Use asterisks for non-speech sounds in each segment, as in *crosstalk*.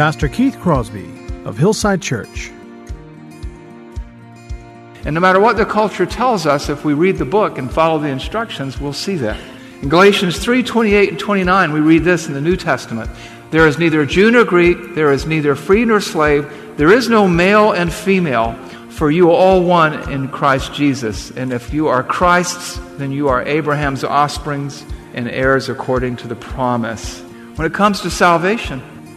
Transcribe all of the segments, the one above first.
Pastor Keith Crosby of Hillside Church. And no matter what the culture tells us, if we read the book and follow the instructions, we'll see that. In Galatians 3 28 and 29, we read this in the New Testament There is neither Jew nor Greek, there is neither free nor slave, there is no male and female, for you are all one in Christ Jesus. And if you are Christ's, then you are Abraham's offsprings and heirs according to the promise. When it comes to salvation,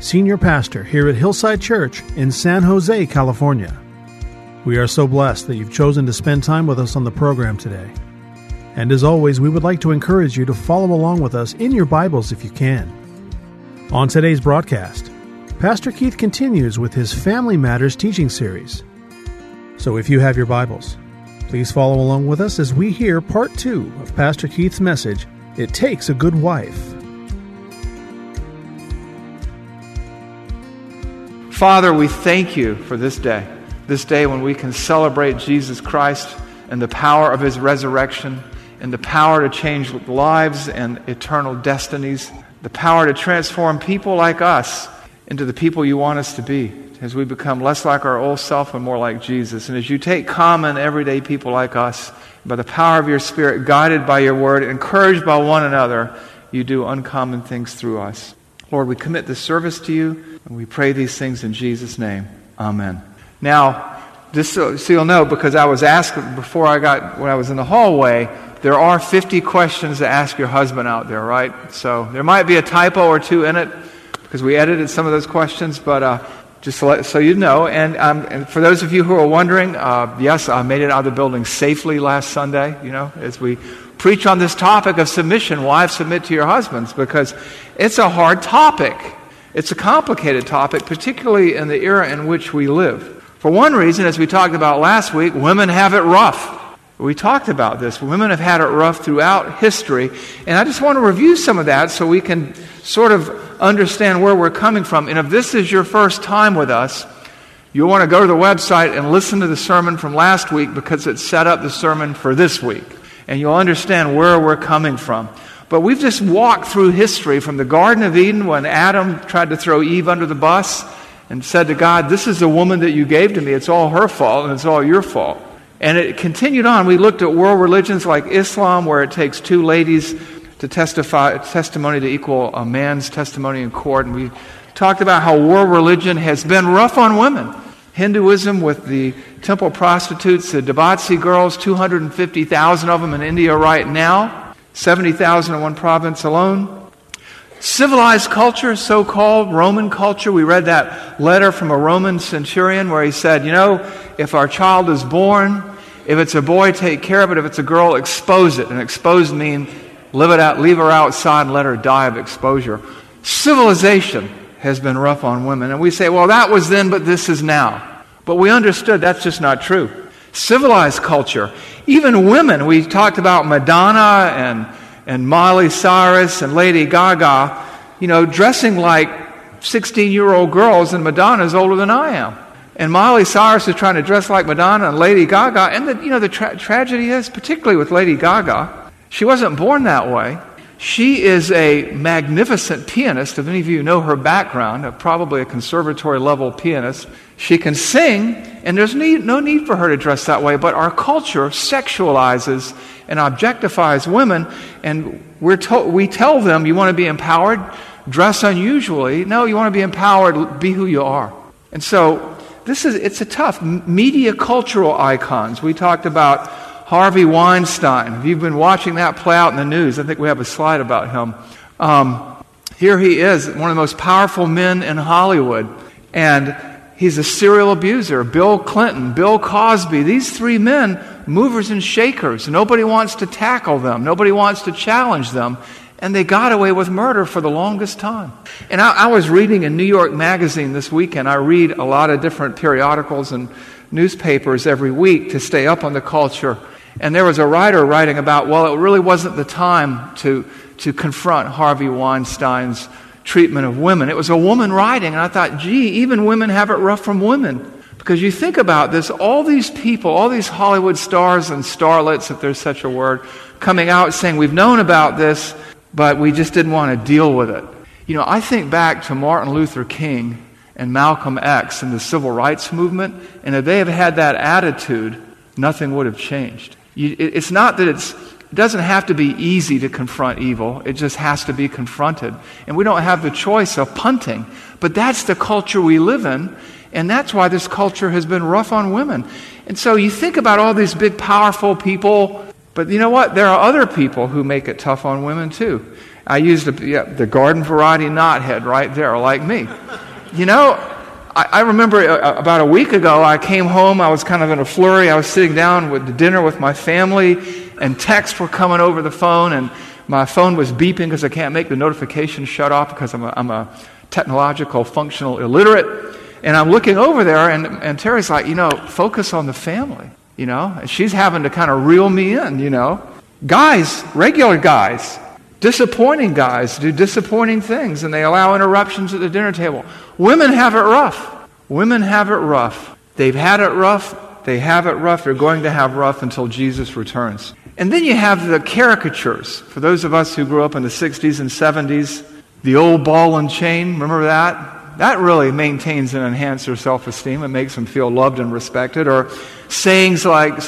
Senior Pastor here at Hillside Church in San Jose, California. We are so blessed that you've chosen to spend time with us on the program today. And as always, we would like to encourage you to follow along with us in your Bibles if you can. On today's broadcast, Pastor Keith continues with his Family Matters teaching series. So if you have your Bibles, please follow along with us as we hear part two of Pastor Keith's message, It Takes a Good Wife. Father, we thank you for this day, this day when we can celebrate Jesus Christ and the power of his resurrection and the power to change lives and eternal destinies, the power to transform people like us into the people you want us to be as we become less like our old self and more like Jesus. And as you take common, everyday people like us, by the power of your Spirit, guided by your word, encouraged by one another, you do uncommon things through us. Lord, we commit this service to you, and we pray these things in Jesus' name. Amen. Now, just so, so you'll know, because I was asked before I got, when I was in the hallway, there are 50 questions to ask your husband out there, right? So there might be a typo or two in it, because we edited some of those questions, but uh, just so, you know. And, um, and, for those of you who are wondering, uh, yes, I made it out of the building safely last Sunday, you know, as we preach on this topic of submission. Wives, submit to your husbands, because it's a hard topic. It's a complicated topic, particularly in the era in which we live. For one reason, as we talked about last week, women have it rough. We talked about this. Women have had it rough throughout history. And I just want to review some of that so we can sort of understand where we're coming from. And if this is your first time with us, you'll want to go to the website and listen to the sermon from last week because it set up the sermon for this week. And you'll understand where we're coming from. But we've just walked through history from the Garden of Eden when Adam tried to throw Eve under the bus and said to God, This is the woman that you gave to me. It's all her fault and it's all your fault. And it continued on. We looked at world religions like Islam, where it takes two ladies to testify testimony to equal a man's testimony in court. And we talked about how world religion has been rough on women. Hinduism with the temple prostitutes, the Devadasi girls, 250,000 of them in India right now, 70,000 in one province alone. Civilized culture, so called Roman culture. We read that letter from a Roman centurion where he said, You know, if our child is born, if it's a boy, take care of it. If it's a girl, expose it. And expose means live it out, leave her outside and let her die of exposure. Civilization has been rough on women. And we say, well, that was then, but this is now. But we understood that's just not true. Civilized culture, even women, we talked about Madonna and and Miley Cyrus and Lady Gaga, you know, dressing like 16 year old girls, and Madonna is older than I am. And Miley Cyrus is trying to dress like Madonna and Lady Gaga. And the, you know, the tra- tragedy is, particularly with Lady Gaga, she wasn't born that way. She is a magnificent pianist. If any of you know her background, uh, probably a conservatory level pianist, she can sing, and there's no need for her to dress that way. But our culture sexualizes and objectifies women, and we're to- we tell them, you want to be empowered, dress unusually. No, you want to be empowered, be who you are. And so, this is, it's a tough. Media cultural icons. We talked about Harvey Weinstein. If you've been watching that play out in the news, I think we have a slide about him. Um, here he is, one of the most powerful men in Hollywood. And he's a serial abuser. Bill Clinton, Bill Cosby, these three men, movers and shakers. Nobody wants to tackle them, nobody wants to challenge them. And they got away with murder for the longest time. And I, I was reading in New York Magazine this weekend. I read a lot of different periodicals and newspapers every week to stay up on the culture. And there was a writer writing about, well, it really wasn't the time to, to confront Harvey Weinstein's treatment of women. It was a woman writing, and I thought, gee, even women have it rough from women. Because you think about this, all these people, all these Hollywood stars and starlets, if there's such a word, coming out saying, we've known about this, but we just didn't want to deal with it. You know, I think back to Martin Luther King and Malcolm X and the civil rights movement, and if they had had that attitude, nothing would have changed. You, it, it's not that it's, it doesn't have to be easy to confront evil, it just has to be confronted. And we don't have the choice of punting. But that's the culture we live in, and that's why this culture has been rough on women. And so you think about all these big, powerful people, but you know what? There are other people who make it tough on women too. I used the, yeah, the garden variety knothead right there, like me. You know, I, remember uh, about a week ago, I came home. I was kind of in a flurry. I was sitting down with dinner with my family, and texts were coming over the phone, and my phone was beeping because I can't make the notification shut off because I'm a, I'm a technological, functional illiterate. And I'm looking over there, and, and Terry's like, you know, focus on the family, you know? And she's having to kind of reel me in, you know? Guys, regular guys, disappointing guys do disappointing things, and they allow interruptions at the dinner table. Women have it rough. Women have it rough. They've had it rough. They have it rough. They're going to have rough until Jesus returns. And then you have the caricatures. For those of us who grew up in the 60s and 70s, the old ball and chain, remember that? That really maintains and enhances their self esteem. It makes them feel loved and respected. Or sayings like,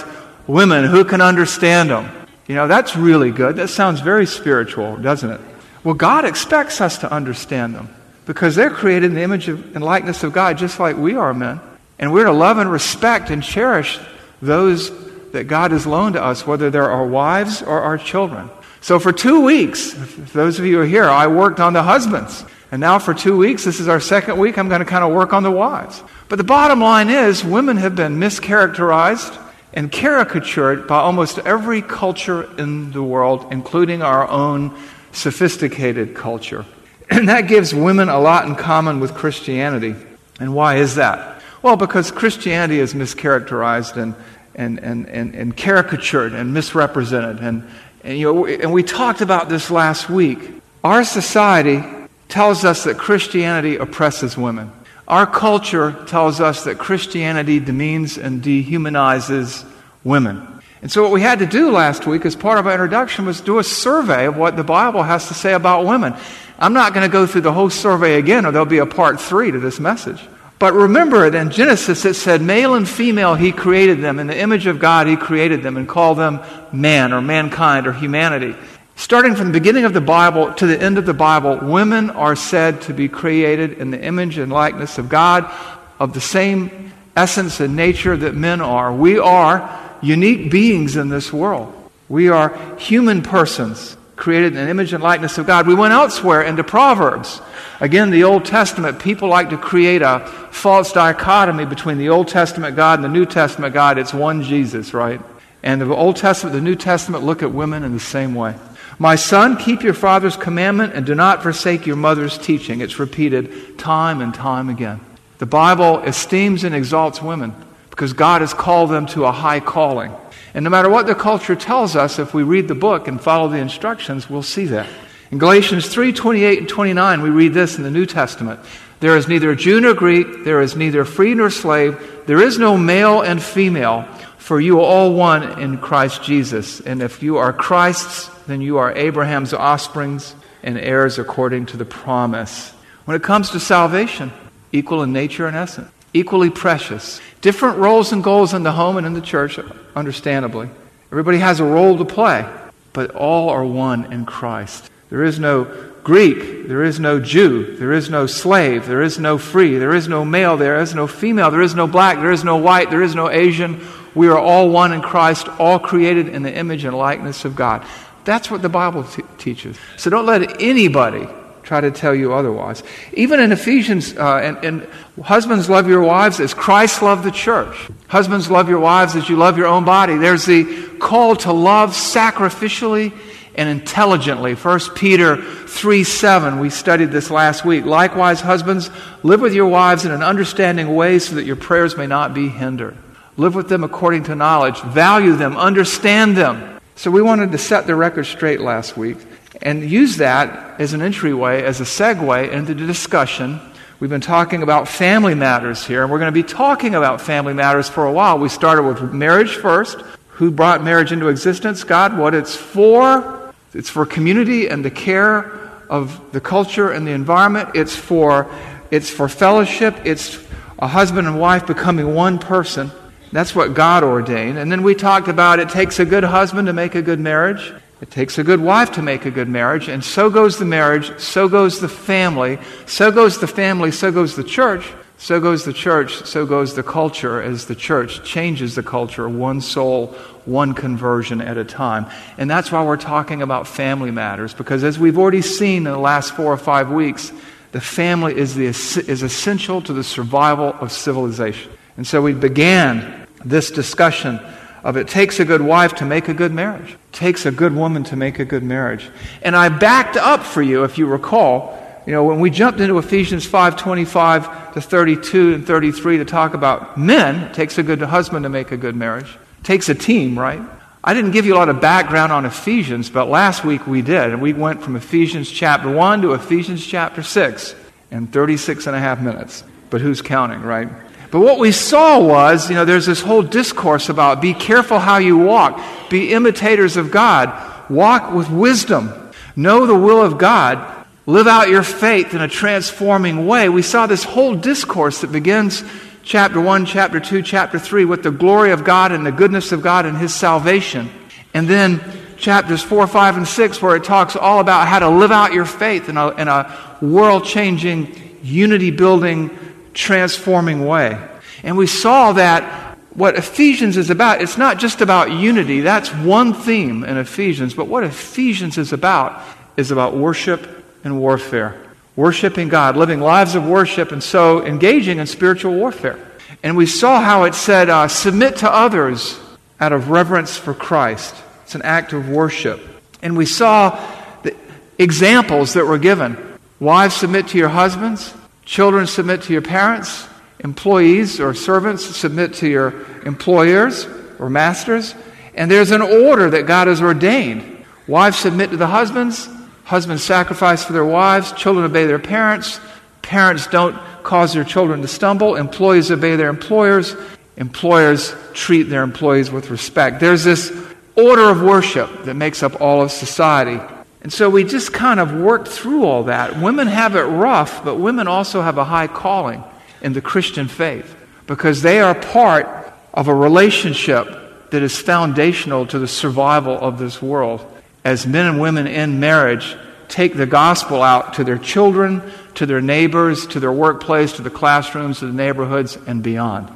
Women, who can understand them? You know, that's really good. That sounds very spiritual, doesn't it? Well, God expects us to understand them because they're created in the image of, and likeness of God just like we are men. And we're to love and respect and cherish those that God has loaned to us, whether they're our wives or our children. So for two weeks, those of you are here, I worked on the husbands. And now for two weeks, this is our second week, I'm going to kind of work on the wives. But the bottom line is, women have been mischaracterized and caricatured by almost every culture in the world, including our own sophisticated culture. *clears throat* And that gives women a lot in common with Christianity. And why is that? Well, because Christianity is mischaracterized and, and, and, and, and caricatured and misrepresented. And, and, you know, and we talked about this last week. Our society tells us that Christianity oppresses women. Our culture tells us that Christianity demeans and dehumanizes women. And so, what we had to do last week, as part of our introduction, was do a survey of what the Bible has to say about women. I'm not going to go through the whole survey again, or there'll be a part three to this message. But remember in Genesis it said, male and female, he created them. In the image of God, he created them and called them man or mankind or humanity. Starting from the beginning of the Bible to the end of the Bible, women are said to be created in the image and likeness of God, of the same essence and nature that men are. We are unique beings in this world. We are human persons created in the image and likeness of God. We went elsewhere into Proverbs. Again, the Old Testament, people like to create a false dichotomy between the Old Testament God and the New Testament God. It's one Jesus, right? And the Old Testament, the New Testament look at women in the same way. My son, keep your father's commandment and do not forsake your mother's teaching. It's repeated time and time again. The Bible esteems and exalts women because God has called them to a high calling. And no matter what the culture tells us, if we read the book and follow the instructions, we'll see that. In Galatians 3 28 and 29, we read this in the New Testament There is neither Jew nor Greek, there is neither free nor slave, there is no male and female, for you are all one in Christ Jesus. And if you are Christ's, then you are Abraham's offsprings and heirs according to the promise. When it comes to salvation, equal in nature and essence, equally precious. Different roles and goals in the home and in the church, understandably. Everybody has a role to play, but all are one in Christ. There is no Greek, there is no Jew, there is no slave, there is no free, there is no male, there is no female, there is no black, there is no white, there is no Asian. We are all one in Christ, all created in the image and likeness of God. That's what the Bible t- teaches. So don't let anybody try to tell you otherwise. Even in Ephesians, uh, and, and, husbands love your wives as Christ loved the church. Husbands love your wives as you love your own body. There's the call to love sacrificially and intelligently. 1 Peter 3 7, we studied this last week. Likewise, husbands, live with your wives in an understanding way so that your prayers may not be hindered. Live with them according to knowledge. Value them. Understand them. So we wanted to set the record straight last week and use that as an entryway, as a segue into the discussion. We've been talking about family matters here, and we're going to be talking about family matters for a while. We started with marriage first. Who brought marriage into existence? God. What it's for? It's for community and the care of the culture and the environment. It's for, it's for fellowship. It's a husband and wife becoming one person. That's what God ordained. And then we talked about it takes a good husband to make a good marriage. It takes a good wife to make a good marriage, and so goes the marriage, so goes the family, so goes the family, so goes the church, so goes the church, so goes the culture as the church changes the culture, one soul, one conversion at a time. And that's why we're talking about family matters, because as we've already seen in the last four or five weeks, the family is, the, is essential to the survival of civilization. And so we began this discussion of it takes a good wife to make a good marriage. Takes a good woman to make a good marriage. And I backed up for you, if you recall, you know, when we jumped into Ephesians 5 25 to 32 and 33 to talk about men, it takes a good husband to make a good marriage. It takes a team, right? I didn't give you a lot of background on Ephesians, but last week we did. And we went from Ephesians chapter 1 to Ephesians chapter 6 in 36 and a half minutes. But who's counting, right? But what we saw was, you know, there's this whole discourse about be careful how you walk, be imitators of God, walk with wisdom, know the will of God, live out your faith in a transforming way. We saw this whole discourse that begins chapter 1, chapter 2, chapter 3 with the glory of God and the goodness of God and His salvation. And then chapters 4, 5, and 6 where it talks all about how to live out your faith in a, in a world changing, unity building, transforming way. And we saw that what Ephesians is about, it's not just about unity. That's one theme in Ephesians. But what Ephesians is about is about worship and warfare. Worshiping God, living lives of worship, and so engaging in spiritual warfare. And we saw how it said, uh, submit to others out of reverence for Christ. It's an act of worship. And we saw the examples that were given. Wives, submit to your husbands. Children, submit to your parents. Employees or servants, submit to your employers or masters. And there's an order that God has ordained. Wives submit to the husbands. Husbands sacrifice for their wives. Children obey their parents. Parents don't cause their children to stumble. Employees obey their employers. Employers treat their employees with respect. There's this order of worship that makes up all of society. And so we just kind of worked through all that. Women have it rough, but women also have a high calling in the Christian faith because they are part of a relationship that is foundational to the survival of this world. As men and women in marriage take the gospel out to their children, to their neighbors, to their workplace, to the classrooms, to the neighborhoods, and beyond.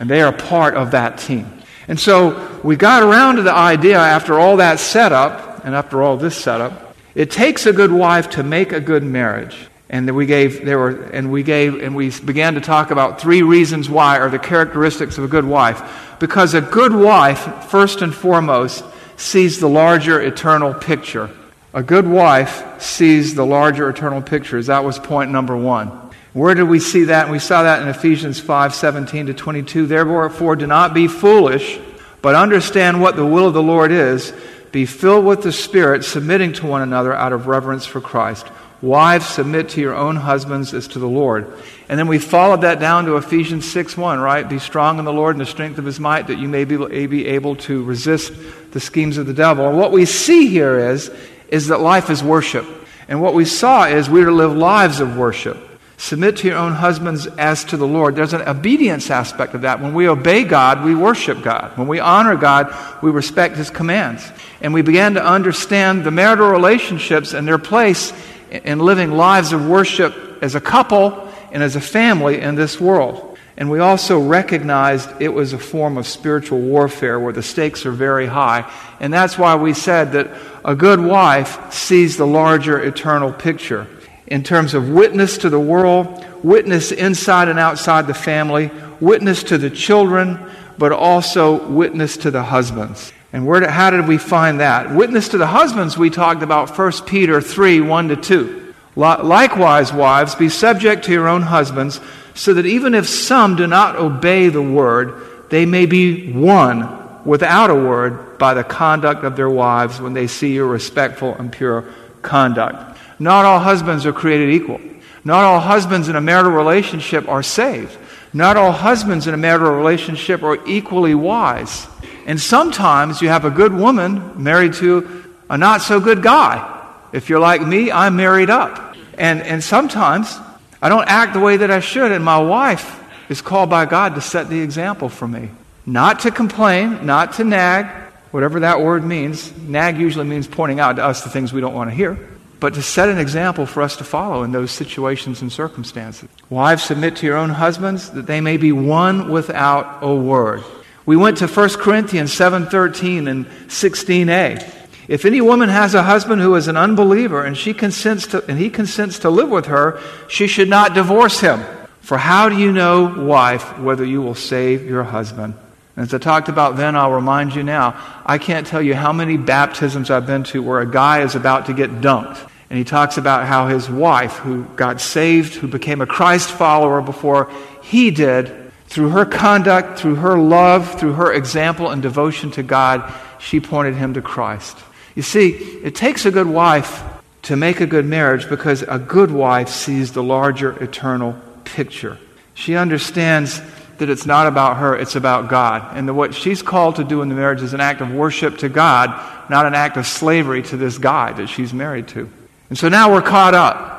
And they are part of that team. And so we got around to the idea after all that setup and after all this setup, it takes a good wife to make a good marriage. And we gave there were and we gave and we began to talk about three reasons why are the characteristics of a good wife. Because a good wife, first and foremost, sees the larger eternal picture. A good wife sees the larger eternal pictures. That was point number one. Where did we see that? And we saw that in Ephesians 5 17 to 22. Therefore, do not be foolish, but understand what the will of the Lord is. Be filled with the Spirit, submitting to one another out of reverence for Christ. Wives, submit to your own husbands as to the Lord. And then we followed that down to Ephesians 6 1, right? Be strong in the Lord and the strength of his might, that you may be, able to resist the schemes of the devil. And what we see here is, is that life is worship. And what we saw is we're to live lives of worship. Submit to your own husbands as to the Lord. There's an obedience aspect of that. When we obey God, we worship God. When we honor God, we respect His commands. And we began to understand the marital relationships and their place in living lives of worship as a couple and as a family in this world. And we also recognized it was a form of spiritual warfare where the stakes are very high. And that's why we said that a good wife sees the larger eternal picture in terms of witness to the world, witness inside and outside the family, witness to the children, but also witness to the husbands. And where, how did we find that? Witness to the husbands, we talked about 1 Peter 3 1 to 2. Likewise, wives, be subject to your own husbands, so that even if some do not obey the word, they may be won without a word by the conduct of their wives when they see your respectful and pure conduct. Not all husbands are created equal. Not all husbands in a marital relationship are saved. Not all husbands in a marital relationship are equally wise. And sometimes you have a good woman married to a not so good guy. If you're like me, I'm married up. And, and sometimes I don't act the way that I should, and my wife is called by God to set the example for me. Not to complain, not to nag, whatever that word means. Nag usually means pointing out to us the things we don't want to hear, but to set an example for us to follow in those situations and circumstances. Wives, submit to your own husbands that they may be won without a word. We went to 1 Corinthians 7:13 and 16a. If any woman has a husband who is an unbeliever and she consents to, and he consents to live with her, she should not divorce him. For how do you know, wife, whether you will save your husband? As I talked about then, I'll remind you now. I can't tell you how many baptisms I've been to where a guy is about to get dunked. And he talks about how his wife, who got saved, who became a Christ follower before he did, through her conduct, through her love, through her example and devotion to God, she pointed him to Christ. You see, it takes a good wife to make a good marriage because a good wife sees the larger eternal picture. She understands that it's not about her, it's about God. And that what she's called to do in the marriage is an act of worship to God, not an act of slavery to this guy that she's married to. And so now we're caught up.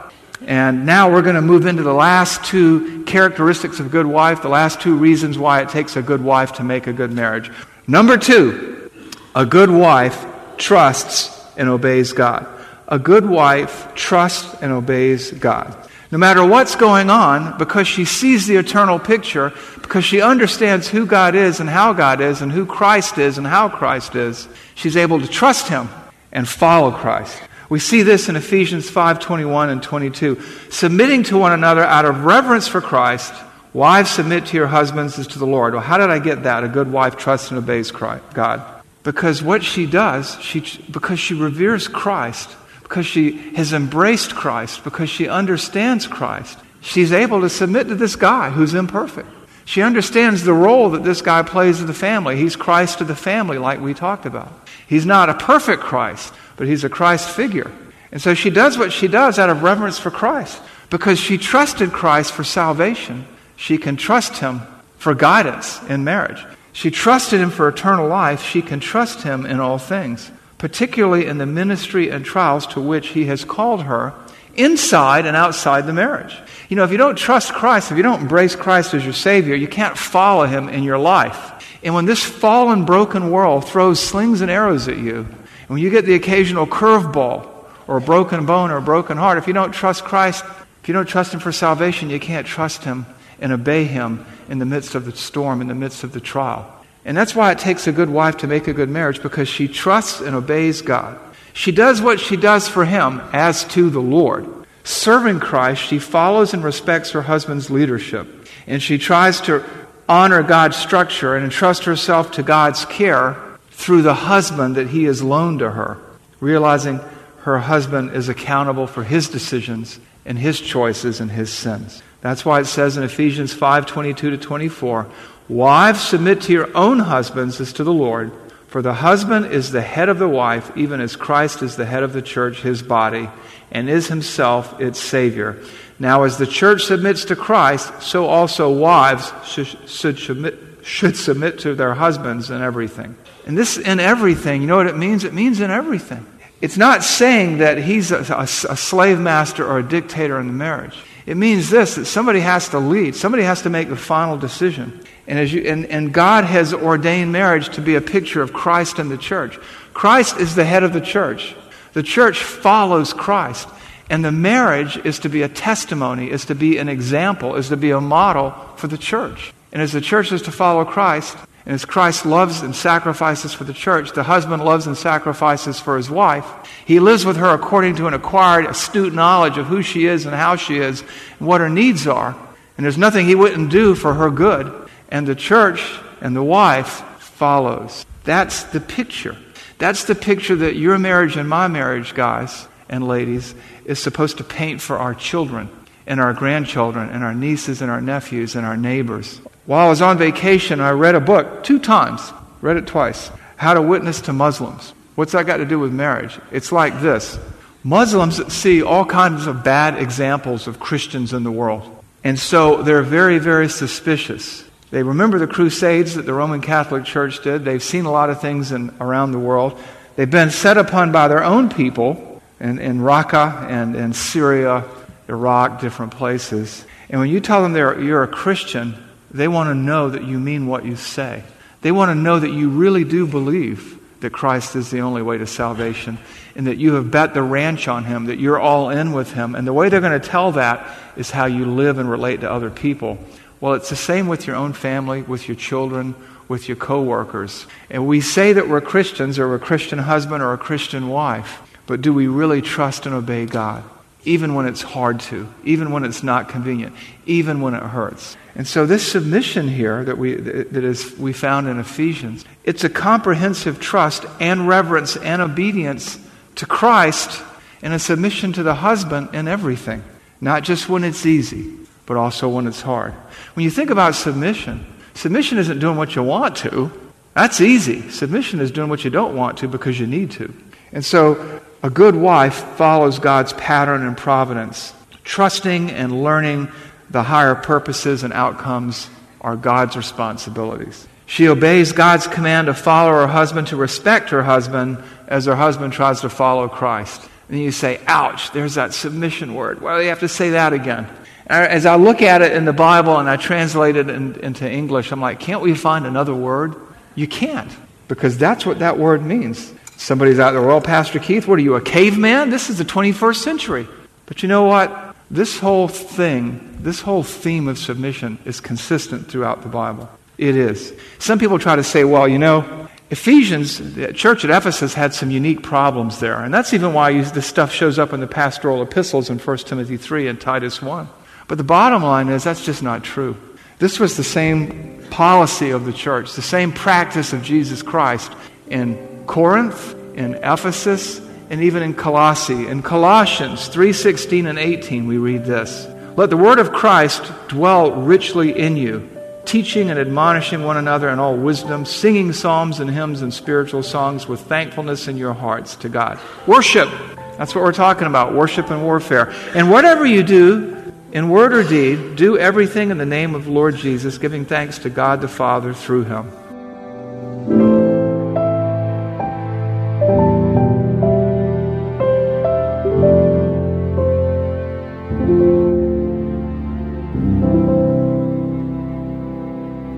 And now we're going to move into the last two characteristics of a good wife, the last two reasons why it takes a good wife to make a good marriage. Number two, a good wife trusts and obeys God. A good wife trusts and obeys God. No matter what's going on, because she sees the eternal picture, because she understands who God is and how God is and who Christ is and how Christ is, she's able to trust Him and follow Christ. We see this in Ephesians 5:21 and 22. Submitting to one another out of reverence for Christ, wives submit to your husbands as to the Lord. Well, how did I get that? A good wife trusts and obeys Christ, God. Because what she does, she, because she reveres Christ, because she has embraced Christ, because she understands Christ, she's able to submit to this guy who's imperfect. She understands the role that this guy plays in the family. He's Christ to the family, like we talked about. He's not a perfect Christ, but he's a Christ figure. And so she does what she does out of reverence for Christ. Because she trusted Christ for salvation, she can trust him for guidance in marriage. She trusted him for eternal life, she can trust him in all things, particularly in the ministry and trials to which he has called her inside and outside the marriage. You know, if you don't trust Christ, if you don't embrace Christ as your Savior, you can't follow him in your life. And when this fallen, broken world throws slings and arrows at you, and when you get the occasional curveball or a broken bone or a broken heart, if you don't trust Christ, if you don't trust Him for salvation, you can't trust Him and obey Him in the midst of the storm, in the midst of the trial. And that's why it takes a good wife to make a good marriage, because she trusts and obeys God. She does what she does for Him as to the Lord. Serving Christ, she follows and respects her husband's leadership. And she tries to honor God's structure and entrust herself to God's care through the husband that he has loaned to her, realizing her husband is accountable for his decisions and his choices and his sins. That's why it says in Ephesians 5 22 to 24, Wives, submit to your own husbands as to the Lord. For the husband is the head of the wife, even as Christ is the head of the church, his body, and is himself its Savior. Now, as the church submits to Christ, so also wives should, should, submit, should submit to their husbands in everything. And this in everything, you know what it means? It means in everything. It's not saying that he's a, a, a slave master or a dictator in the marriage. It means this that somebody has to lead, somebody has to make the final decision. And, as you, and, and God has ordained marriage to be a picture of Christ and the church. Christ is the head of the church. The church follows Christ. And the marriage is to be a testimony, is to be an example, is to be a model for the church. And as the church is to follow Christ, and as Christ loves and sacrifices for the church, the husband loves and sacrifices for his wife. He lives with her according to an acquired, astute knowledge of who she is and how she is and what her needs are. And there's nothing he wouldn't do for her good. And the church and the wife follows. That's the picture. That's the picture that your marriage and my marriage, guys and ladies, is supposed to paint for our children and our grandchildren and our nieces and our nephews and our neighbors. While I was on vacation, I read a book two times, read it twice How to Witness to Muslims. What's that got to do with marriage? It's like this Muslims see all kinds of bad examples of Christians in the world. And so they're very, very suspicious. They remember the Crusades that the Roman Catholic Church did. They've seen a lot of things in, around the world. They've been set upon by their own people in, in Raqqa and in Syria, Iraq, different places. And when you tell them you're a Christian, they want to know that you mean what you say. They want to know that you really do believe that Christ is the only way to salvation and that you have bet the ranch on Him, that you're all in with Him. And the way they're going to tell that is how you live and relate to other people. Well, it's the same with your own family, with your children, with your coworkers. And we say that we're Christians or we're a Christian husband or a Christian wife, but do we really trust and obey God? Even when it's hard to, even when it's not convenient, even when it hurts. And so this submission here that we, that is, we found in Ephesians, it's a comprehensive trust and reverence and obedience to Christ and a submission to the husband in everything. Not just when it's easy, but also when it's hard. When you think about submission, submission isn't doing what you want to. That's easy. Submission is doing what you don't want to because you need to. And so a good wife follows God's pattern and providence, trusting and learning the higher purposes and outcomes are God's responsibilities. She obeys God's command to follow her husband, to respect her husband, as her husband tries to follow Christ. And you say, ouch, there's that submission word. Why do you have to say that again? As I look at it in the Bible and I translate it in, into English, I'm like, can't we find another word? You can't, because that's what that word means. Somebody's out there, well, Pastor Keith, what are you, a caveman? This is the 21st century. But you know what? This whole thing, this whole theme of submission is consistent throughout the Bible. It is. Some people try to say, well, you know, Ephesians, the church at Ephesus had some unique problems there. And that's even why this stuff shows up in the pastoral epistles in 1 Timothy 3 and Titus 1. But the bottom line is that's just not true. This was the same policy of the church, the same practice of Jesus Christ in Corinth, in Ephesus, and even in Colossae. In Colossians 3:16 and 18 we read this. Let the word of Christ dwell richly in you, teaching and admonishing one another in all wisdom, singing psalms and hymns and spiritual songs with thankfulness in your hearts to God. Worship. That's what we're talking about, worship and warfare. And whatever you do, in word or deed, do everything in the name of Lord Jesus, giving thanks to God the Father through him.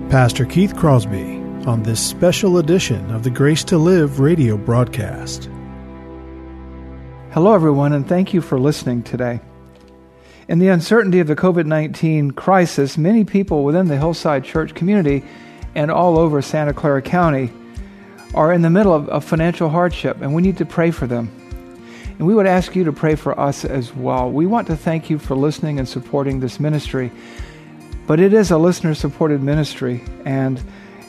Pastor Keith Crosby on this special edition of the Grace to Live radio broadcast. Hello, everyone, and thank you for listening today. In the uncertainty of the COVID 19 crisis, many people within the Hillside Church community and all over Santa Clara County are in the middle of, of financial hardship, and we need to pray for them. And we would ask you to pray for us as well. We want to thank you for listening and supporting this ministry. But it is a listener supported ministry. And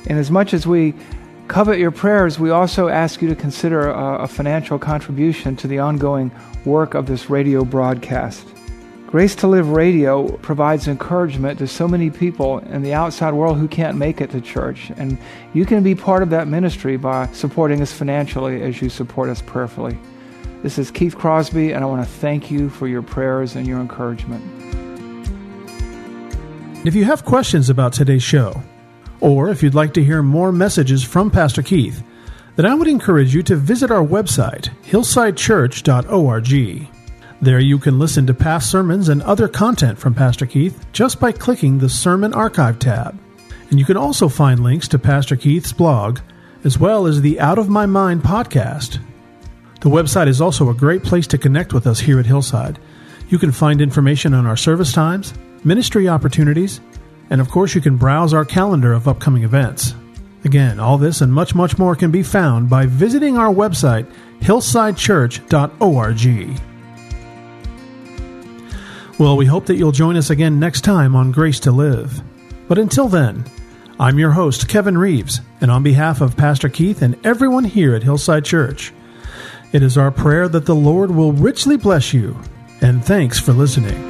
in as much as we covet your prayers, we also ask you to consider a, a financial contribution to the ongoing work of this radio broadcast. Grace to Live Radio provides encouragement to so many people in the outside world who can't make it to church. And you can be part of that ministry by supporting us financially as you support us prayerfully. This is Keith Crosby, and I want to thank you for your prayers and your encouragement. If you have questions about today's show, or if you'd like to hear more messages from Pastor Keith, then I would encourage you to visit our website, hillsidechurch.org. There you can listen to past sermons and other content from Pastor Keith just by clicking the Sermon Archive tab. And you can also find links to Pastor Keith's blog, as well as the Out of My Mind podcast. The website is also a great place to connect with us here at Hillside. You can find information on our service times, ministry opportunities, and of course, you can browse our calendar of upcoming events. Again, all this and much, much more can be found by visiting our website, hillsidechurch.org. Well, we hope that you'll join us again next time on Grace to Live. But until then, I'm your host, Kevin Reeves, and on behalf of Pastor Keith and everyone here at Hillside Church, it is our prayer that the Lord will richly bless you, and thanks for listening.